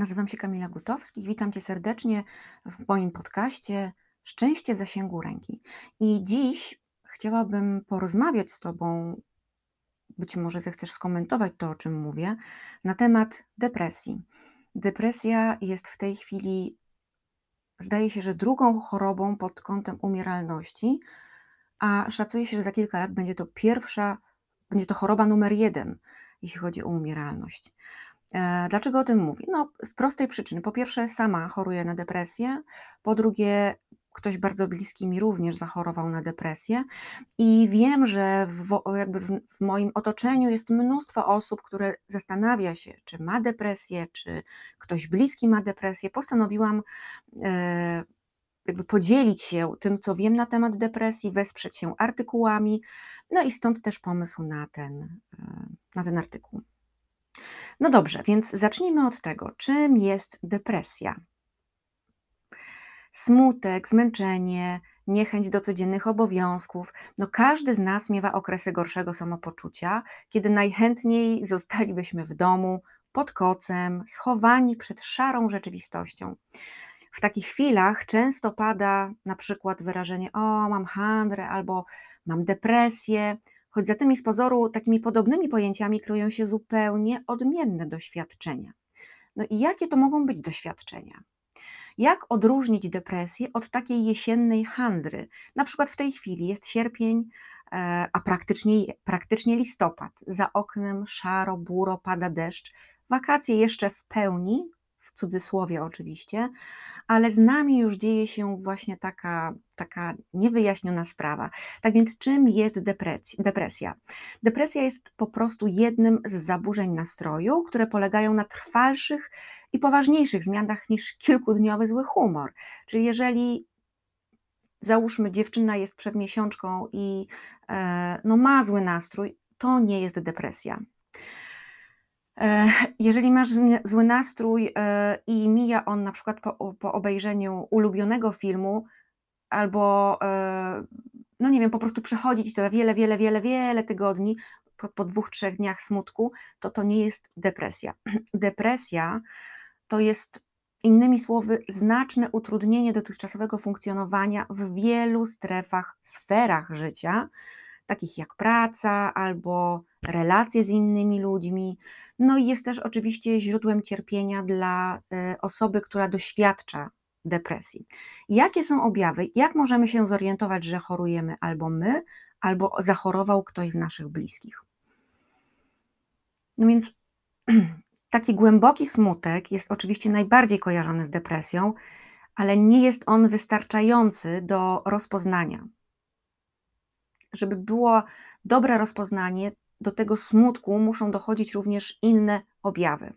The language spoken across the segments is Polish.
Nazywam się Kamila Gutowski. Witam Cię serdecznie w moim podcaście Szczęście w zasięgu ręki. I dziś chciałabym porozmawiać z Tobą, być może zechcesz skomentować to, o czym mówię, na temat depresji. Depresja jest w tej chwili, zdaje się, że drugą chorobą pod kątem umieralności, a szacuje się, że za kilka lat będzie to pierwsza, będzie to choroba numer jeden, jeśli chodzi o umieralność. E, dlaczego o tym mówię? No, z prostej przyczyny. Po pierwsze, sama choruję na depresję, po drugie, ktoś bardzo bliski mi również zachorował na depresję i wiem, że w, jakby w, w, moim otoczeniu jest mnóstwo osób, które zastanawia się, czy ma depresję, czy ktoś bliski ma depresję. Postanowiłam e, jakby podzielić się tym, co wiem na temat depresji, wesprzeć się artykułami, no i stąd też pomysł na ten, e, na ten artykuł. No dobrze, więc zacznijmy od tego, czym jest depresja. Smutek, zmęczenie, niechęć do codziennych obowiązków. No każdy z nas miewa okresy gorszego samopoczucia, kiedy najchętniej zostalibyśmy w domu, pod kocem, schowani przed szarą rzeczywistością. W takich chwilach często pada na przykład wyrażenie: O, mam handrę albo mam depresję, choć za tymi z pozoru takimi podobnymi pojęciami kryją się zupełnie odmienne doświadczenia. No i jakie to mogą być doświadczenia? Jak odróżnić depresję od takiej jesiennej handry? Na przykład w tej chwili jest sierpień, e, a praktycznie, praktycznie listopad. Za oknem szaro, buro, pada deszcz. Wakacje jeszcze w pełni, cudzysłowie oczywiście, ale z nami już dzieje się właśnie taka, taka niewyjaśniona sprawa. Tak więc, czym jest depresja? Depresja jest po prostu jednym z zaburzeń nastroju, które polegają na trwalszych i poważniejszych zmianach niż kilkudniowy zły humor. Czyli jeżeli załóżmy, dziewczyna jest przed miesiączką i e, no, ma zły nastrój, to nie jest depresja. E, jeżeli masz zły nastrój e, i mija on na przykład po, po obejrzeniu ulubionego filmu, albo e, no nie wiem, po prostu przechodzi ci to wiele, wiele, wiele, wiele tygodni, po, po dwóch, trzech dniach smutku, to to nie jest depresja. Depresja to jest innymi słowy znaczne utrudnienie dotychczasowego funkcjonowania w wielu strefach, sferach życia, takich jak praca albo relacje z innymi ludźmi. No i jest też oczywiście źródłem cierpienia dla e, osoby, która doświadcza depresji. Jakie są objawy? Jak możemy się zorientować, że chorujemy albo my, albo zachorował ktoś z naszych bliskich? No więc taki głęboki smutek jest oczywiście najbardziej kojarzony z depresją, ale nie jest on wystarczający do rozpoznania żeby było dobre rozpoznanie, do tego smutku muszą dochodzić również inne objawy.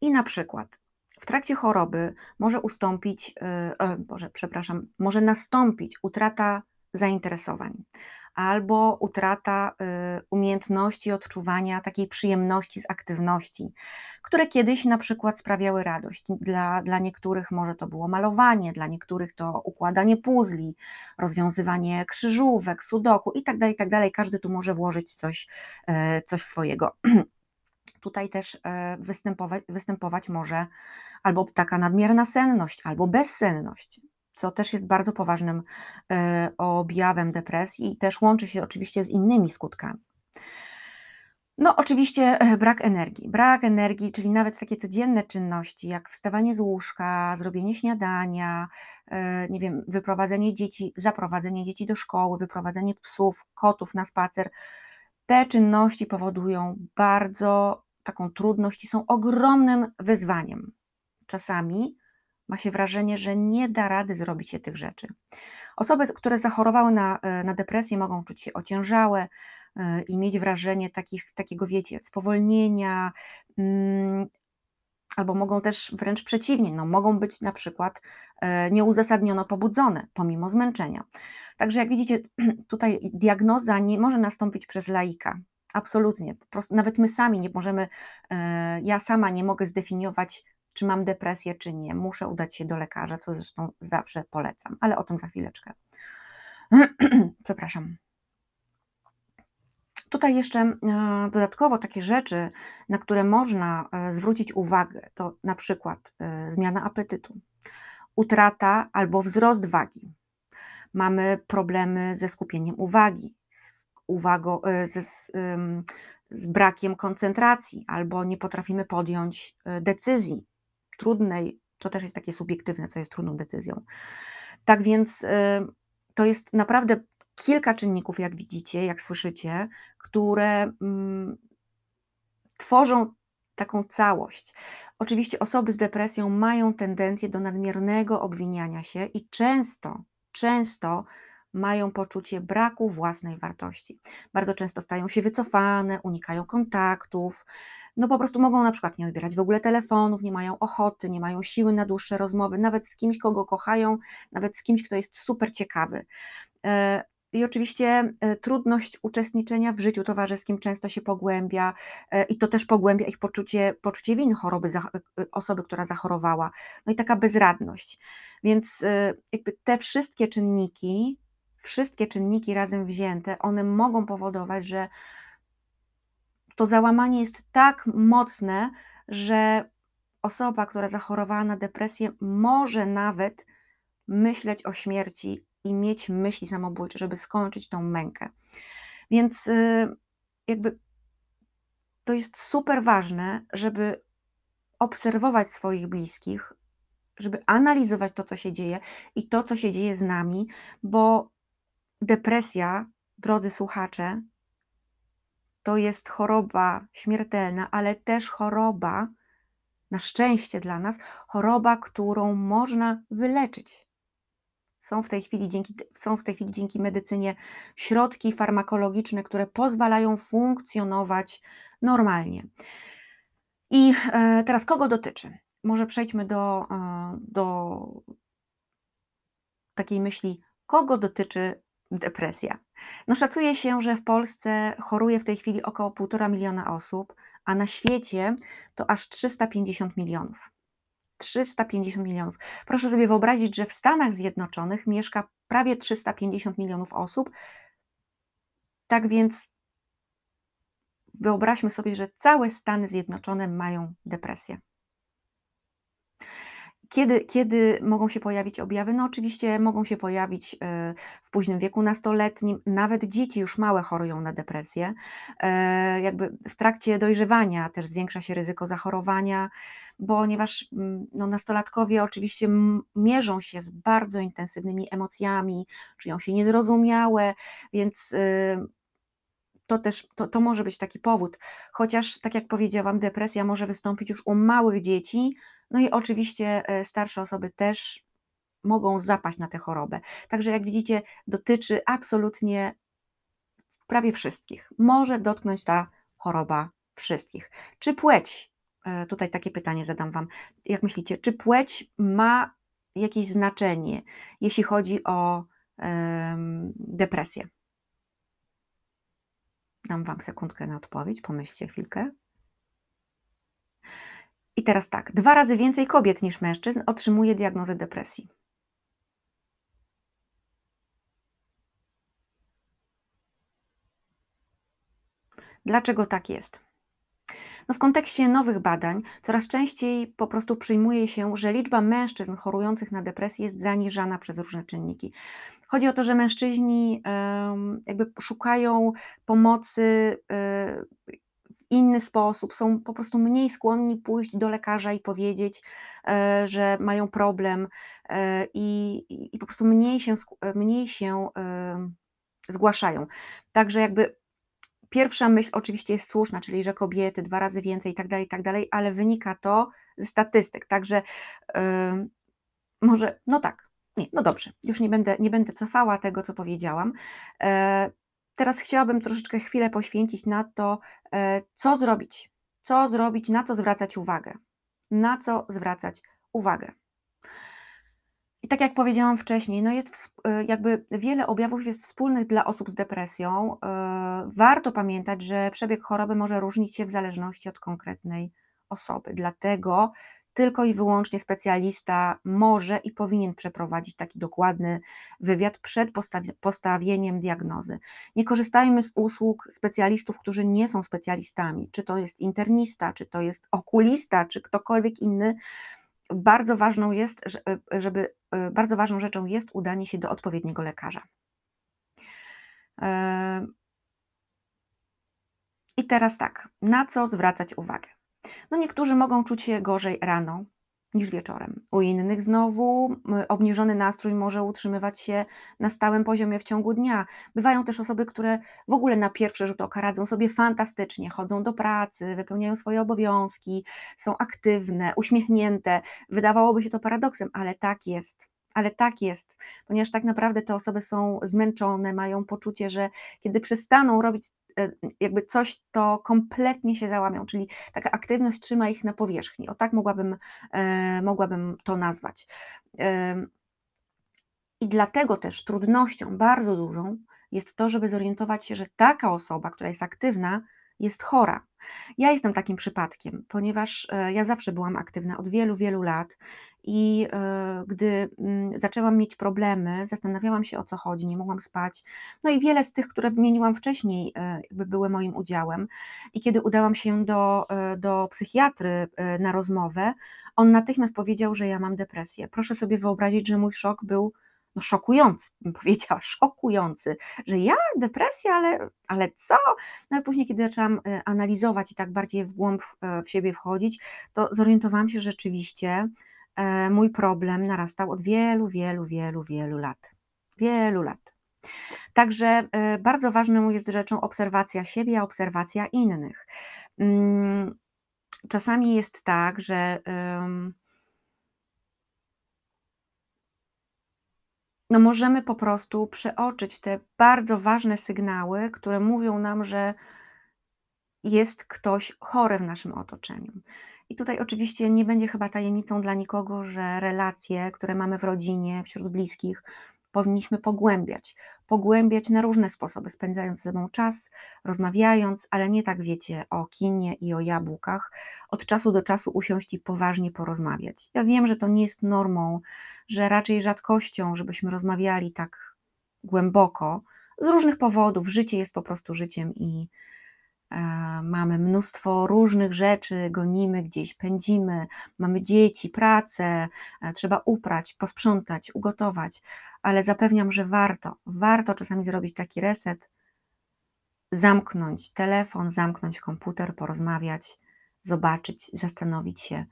I na przykład w trakcie choroby może ustąpić, yy, Boże, przepraszam, może nastąpić utrata zainteresowań, albo utrata y, umiejętności odczuwania takiej przyjemności z aktywności, które kiedyś na przykład sprawiały radość. Dla, dla niektórych może to było malowanie, dla niektórych to układanie puzli, rozwiązywanie krzyżówek, sudoku itd., tak itd. Tak Każdy tu może włożyć coś, e, coś swojego. Tutaj też e, występować, występować może albo taka nadmierna senność, albo bezsenność co też jest bardzo poważnym e, objawem depresji i też łączy się oczywiście z innymi skutkami. No, oczywiście e, brak energii. Brak energii, czyli nawet takie codzienne czynności, jak wstawanie z łóżka, zrobienie śniadania, e, nie wiem, wyprowadzenie dzieci, zaprowadzenie dzieci do szkoły, wyprowadzenie psów, kotów na spacer. Te czynności powodują bardzo taką trudność i są ogromnym wyzwaniem. Czasami ma się wrażenie, że nie da rady zrobić się tych rzeczy. Osoby, które zachorowały na, e, na depresję, mogą czuć się ociężałe e, i mieć wrażenie takich, takiego, wiecie, spowolnienia, mm, albo mogą też wręcz przeciwnie, no, mogą być na przykład e, nieuzasadniono pobudzone pomimo zmęczenia. Także jak widzicie, tutaj diagnoza nie może nastąpić przez laika. Absolutnie. Nawet my sami nie możemy, ja sama nie mogę zdefiniować czy mam depresję, czy nie. Muszę udać się do lekarza, co zresztą zawsze polecam, ale o tym za chwileczkę. Przepraszam. Tutaj jeszcze, e, dodatkowo takie rzeczy, na które można, e, zwrócić uwagę, to na przykład, e, zmiana apetytu, utrata albo wzrost wagi. Mamy problemy ze skupieniem uwagi, z ze z, z brakiem koncentracji, albo nie potrafimy podjąć, decyzji trudnej, to też jest takie subiektywne, co jest trudną decyzją. Tak więc, to jest naprawdę kilka czynników, jak widzicie, jak słyszycie, które mm, tworzą taką całość. Oczywiście osoby z depresją mają tendencję do nadmiernego obwiniania się i często, często mają poczucie braku własnej wartości. Bardzo często stają się wycofane, unikają kontaktów, no po prostu mogą na przykład nie odbierać w ogóle telefonów, nie mają ochoty, nie mają siły na dłuższe rozmowy, nawet z kimś, kogo kochają, nawet z kimś, kto jest super ciekawy. E, i oczywiście e, trudność uczestniczenia w życiu towarzyskim często się pogłębia e, i to też pogłębia ich poczucie, poczucie winy choroby, osoby, która zachorowała. No i taka bezradność. Więc jakby te wszystkie czynniki, wszystkie czynniki razem wzięte, one mogą powodować, że to załamanie jest tak mocne, że osoba, która zachorowała na depresję, może nawet myśleć o śmierci i mieć myśli samobójcze, żeby skończyć tą mękę. Więc y, jakby to jest super ważne, żeby obserwować swoich bliskich, żeby analizować to, co się dzieje i to, co się dzieje z nami, bo depresja, drodzy słuchacze, to jest choroba śmiertelna, ale też choroba, na szczęście dla nas, choroba, którą można wyleczyć. Są w tej chwili dzięki, są w tej chwili dzięki medycynie środki farmakologiczne, które pozwalają funkcjonować normalnie. I e, teraz kogo dotyczy? Może przejdźmy do, e, do takiej myśli, kogo dotyczy depresja. No szacuje się, że w Polsce choruje w tej chwili około 1,5 miliona osób, a na świecie to aż 350 milionów. 350 milionów. Proszę sobie wyobrazić, że w Stanach Zjednoczonych mieszka prawie 350 milionów osób. Tak więc wyobraźmy sobie, że całe Stany Zjednoczone mają depresję. Kiedy, kiedy mogą się pojawić objawy? No oczywiście mogą się pojawić e, w późnym wieku nastoletnim, nawet dzieci już małe chorują na depresję. E, jakby w trakcie dojrzewania też zwiększa się ryzyko zachorowania, ponieważ mm, no, nastolatkowie oczywiście mierzą się z bardzo intensywnymi emocjami, czują się niezrozumiałe, więc y, to też to, to może być taki powód. Chociaż, tak jak powiedziałam, depresja może wystąpić już u małych dzieci, no i oczywiście e, starsze osoby też mogą zapaść na tę chorobę. Także jak widzicie, dotyczy absolutnie prawie wszystkich. Może dotknąć ta choroba wszystkich. Czy płeć? E, tutaj takie pytanie zadam Wam. Jak myślicie, czy płeć ma jakieś znaczenie, jeśli chodzi o um, depresję? Dam Wam sekundkę na odpowiedź, pomyślcie chwilkę. I teraz tak, dwa razy więcej kobiet niż mężczyzn otrzymuje diagnozę depresji. Dlaczego tak jest? No w kontekście nowych badań coraz częściej po prostu przyjmuje się, że liczba mężczyzn chorujących na depresję jest zaniżana przez różne czynniki. Chodzi o to, że mężczyźni jakby szukają pomocy w inny sposób, są po prostu mniej skłonni pójść do lekarza i powiedzieć, e, że mają problem e, i, i po prostu mniej się, mniej się zgłaszają. Także jakby Pierwsza myśl oczywiście jest słuszna, czyli że kobiety dwa razy więcej i tak dalej, i tak dalej, ale wynika to ze statystyk, także może, no tak, nie, no dobrze, już nie będę, nie będę cofała tego, co powiedziałam. Teraz chciałabym troszeczkę chwilę poświęcić na to, yy, co zrobić, co zrobić, na co zwracać uwagę, na co zwracać uwagę. I tak jak powiedziałam wcześniej, no jest y, jakby wiele objawów jest wspólnych dla osób z depresją. Y, warto pamiętać, że przebieg choroby może różnić się w zależności od konkretnej osoby. Dlatego tylko i wyłącznie specjalista może i powinien przeprowadzić taki dokładny wywiad przed postawieniem diagnozy. Nie korzystajmy z usług specjalistów, którzy nie są specjalistami, czy to jest internista, czy to jest okulista, czy ktokolwiek inny. Bardzo ważną jest, żeby bardzo ważną rzeczą jest udanie się do odpowiedniego lekarza. I teraz tak, na co zwracać uwagę? No niektórzy mogą czuć się gorzej rano niż wieczorem. U innych znowu obniżony nastrój może utrzymywać się na stałym poziomie w ciągu dnia. Bywają też osoby, które w ogóle na pierwszy rzut oka radzą sobie fantastycznie, chodzą do pracy, wypełniają swoje obowiązki, są aktywne, uśmiechnięte. Wydawałoby się to paradoksem, ale tak jest ale tak jest, ponieważ tak naprawdę te osoby są zmęczone, mają poczucie, że kiedy przestaną robić jakby coś, to kompletnie się załamią, czyli taka aktywność trzyma ich na powierzchni. O tak mogłabym, e, mogłabym to nazwać. E, I dlatego też trudnością bardzo dużą jest to, żeby zorientować się, że taka osoba, która jest aktywna, jest chora. Ja jestem takim przypadkiem, ponieważ e, ja zawsze byłam aktywna od wielu, wielu lat i e, gdy mm, zaczęłam mieć problemy, zastanawiałam się o co chodzi, nie mogłam spać. No i wiele z tych, które wymieniłam wcześniej, e, jakby były moim udziałem. I kiedy udałam się do, do psychiatry na rozmowę, on natychmiast powiedział, że ja mam depresję. Proszę sobie wyobrazić, że mój szok był no szokujący, bym powiedziała, szokujący, że ja depresja, ale, ale co? No ale później, kiedy zaczęłam e, analizować i tak bardziej w głąb e, w siebie wchodzić, to zorientowałam się, że rzeczywiście e, mój problem narastał od wielu, wielu, wielu, wielu lat. Wielu lat. Także bardzo ważną jest rzeczą obserwacja siebie, a obserwacja innych. Mm, czasami jest tak, że no możemy po prostu przeoczyć te bardzo ważne sygnały, które mówią nam, że jest ktoś chory w naszym otoczeniu. I tutaj oczywiście nie będzie chyba tajemnicą dla nikogo, że relacje, które mamy w rodzinie, wśród bliskich, powinniśmy pogłębiać. Pogłębiać na różne sposoby, spędzając ze sobą czas, rozmawiając, ale nie tak wiecie o kinie i o jabłkach. Od czasu do czasu usiąść i poważnie porozmawiać. Ja wiem, że to nie jest normą, że raczej rzadkością, żebyśmy rozmawiali tak głęboko. Z różnych powodów. Życie jest po prostu życiem i mamy mnóstwo różnych rzeczy, gonimy gdzieś, pędzimy, mamy dzieci, pracę, e, trzeba uprać, posprzątać, ugotować, ale zapewniam, że warto, warto czasami zrobić taki reset, zamknąć telefon, zamknąć komputer, porozmawiać, zobaczyć, zastanowić się,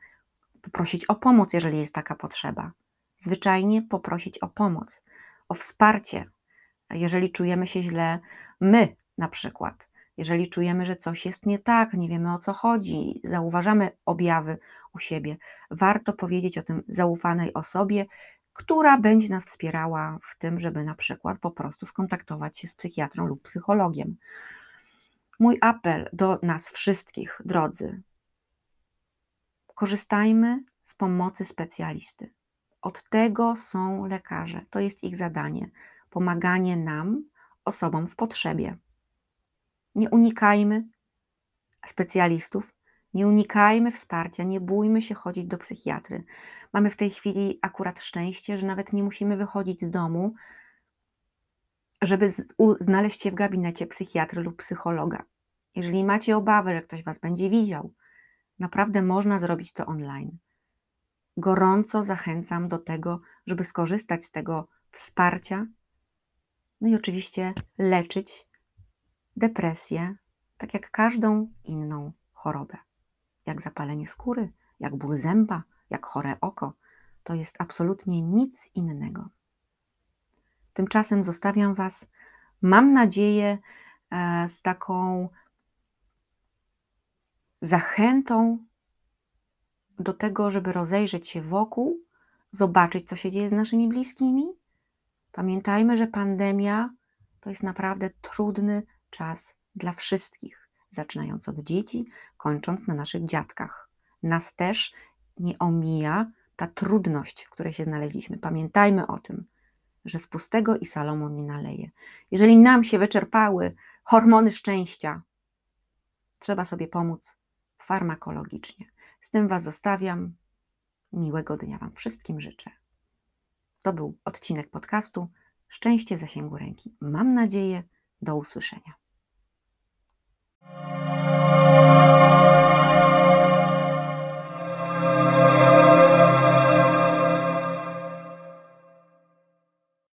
poprosić o pomoc, jeżeli jest taka potrzeba. Zwyczajnie poprosić o pomoc, o wsparcie, jeżeli czujemy się źle, my na przykład. Jeżeli czujemy, że coś jest nie tak, nie wiemy o co chodzi, zauważamy objawy u siebie, warto powiedzieć o tym zaufanej osobie, która będzie nas wspierała w tym, żeby na przykład po prostu skontaktować się z psychiatrą lub psychologiem. Mój apel do nas wszystkich, drodzy, korzystajmy z pomocy specjalisty. Od tego są lekarze, to jest ich zadanie pomaganie nam, osobom w potrzebie. Nie unikajmy specjalistów, nie unikajmy wsparcia, nie bójmy się chodzić do psychiatry. Mamy w tej chwili akurat szczęście, że nawet nie musimy wychodzić z domu, żeby znaleźć się w gabinecie psychiatry lub psychologa. Jeżeli macie obawy, że ktoś Was będzie widział, naprawdę można zrobić to online. Gorąco zachęcam do tego, żeby skorzystać z tego wsparcia, no i oczywiście leczyć depresję, tak jak każdą inną chorobę jak zapalenie skóry, jak ból zęba, jak chore oko. To jest absolutnie nic innego. Tymczasem zostawiam Was, mam nadzieję, e, z taką zachętą do tego, żeby rozejrzeć się wokół, zobaczyć, co się dzieje z naszymi bliskimi. Pamiętajmy, że pandemia to jest naprawdę trudny czas dla wszystkich zaczynając od dzieci, kończąc na naszych dziadkach. Nas też nie omija ta trudność, w której się znaleźliśmy. Pamiętajmy o tym, że z pustego i Salomon nie naleje. Jeżeli nam się wyczerpały hormony szczęścia, trzeba sobie pomóc farmakologicznie. Z tym Was zostawiam. miłego dnia Wam wszystkim życzę. To był odcinek podcastu Szczęście zasięgu ręki. Mam nadzieję, do usłyszenia. you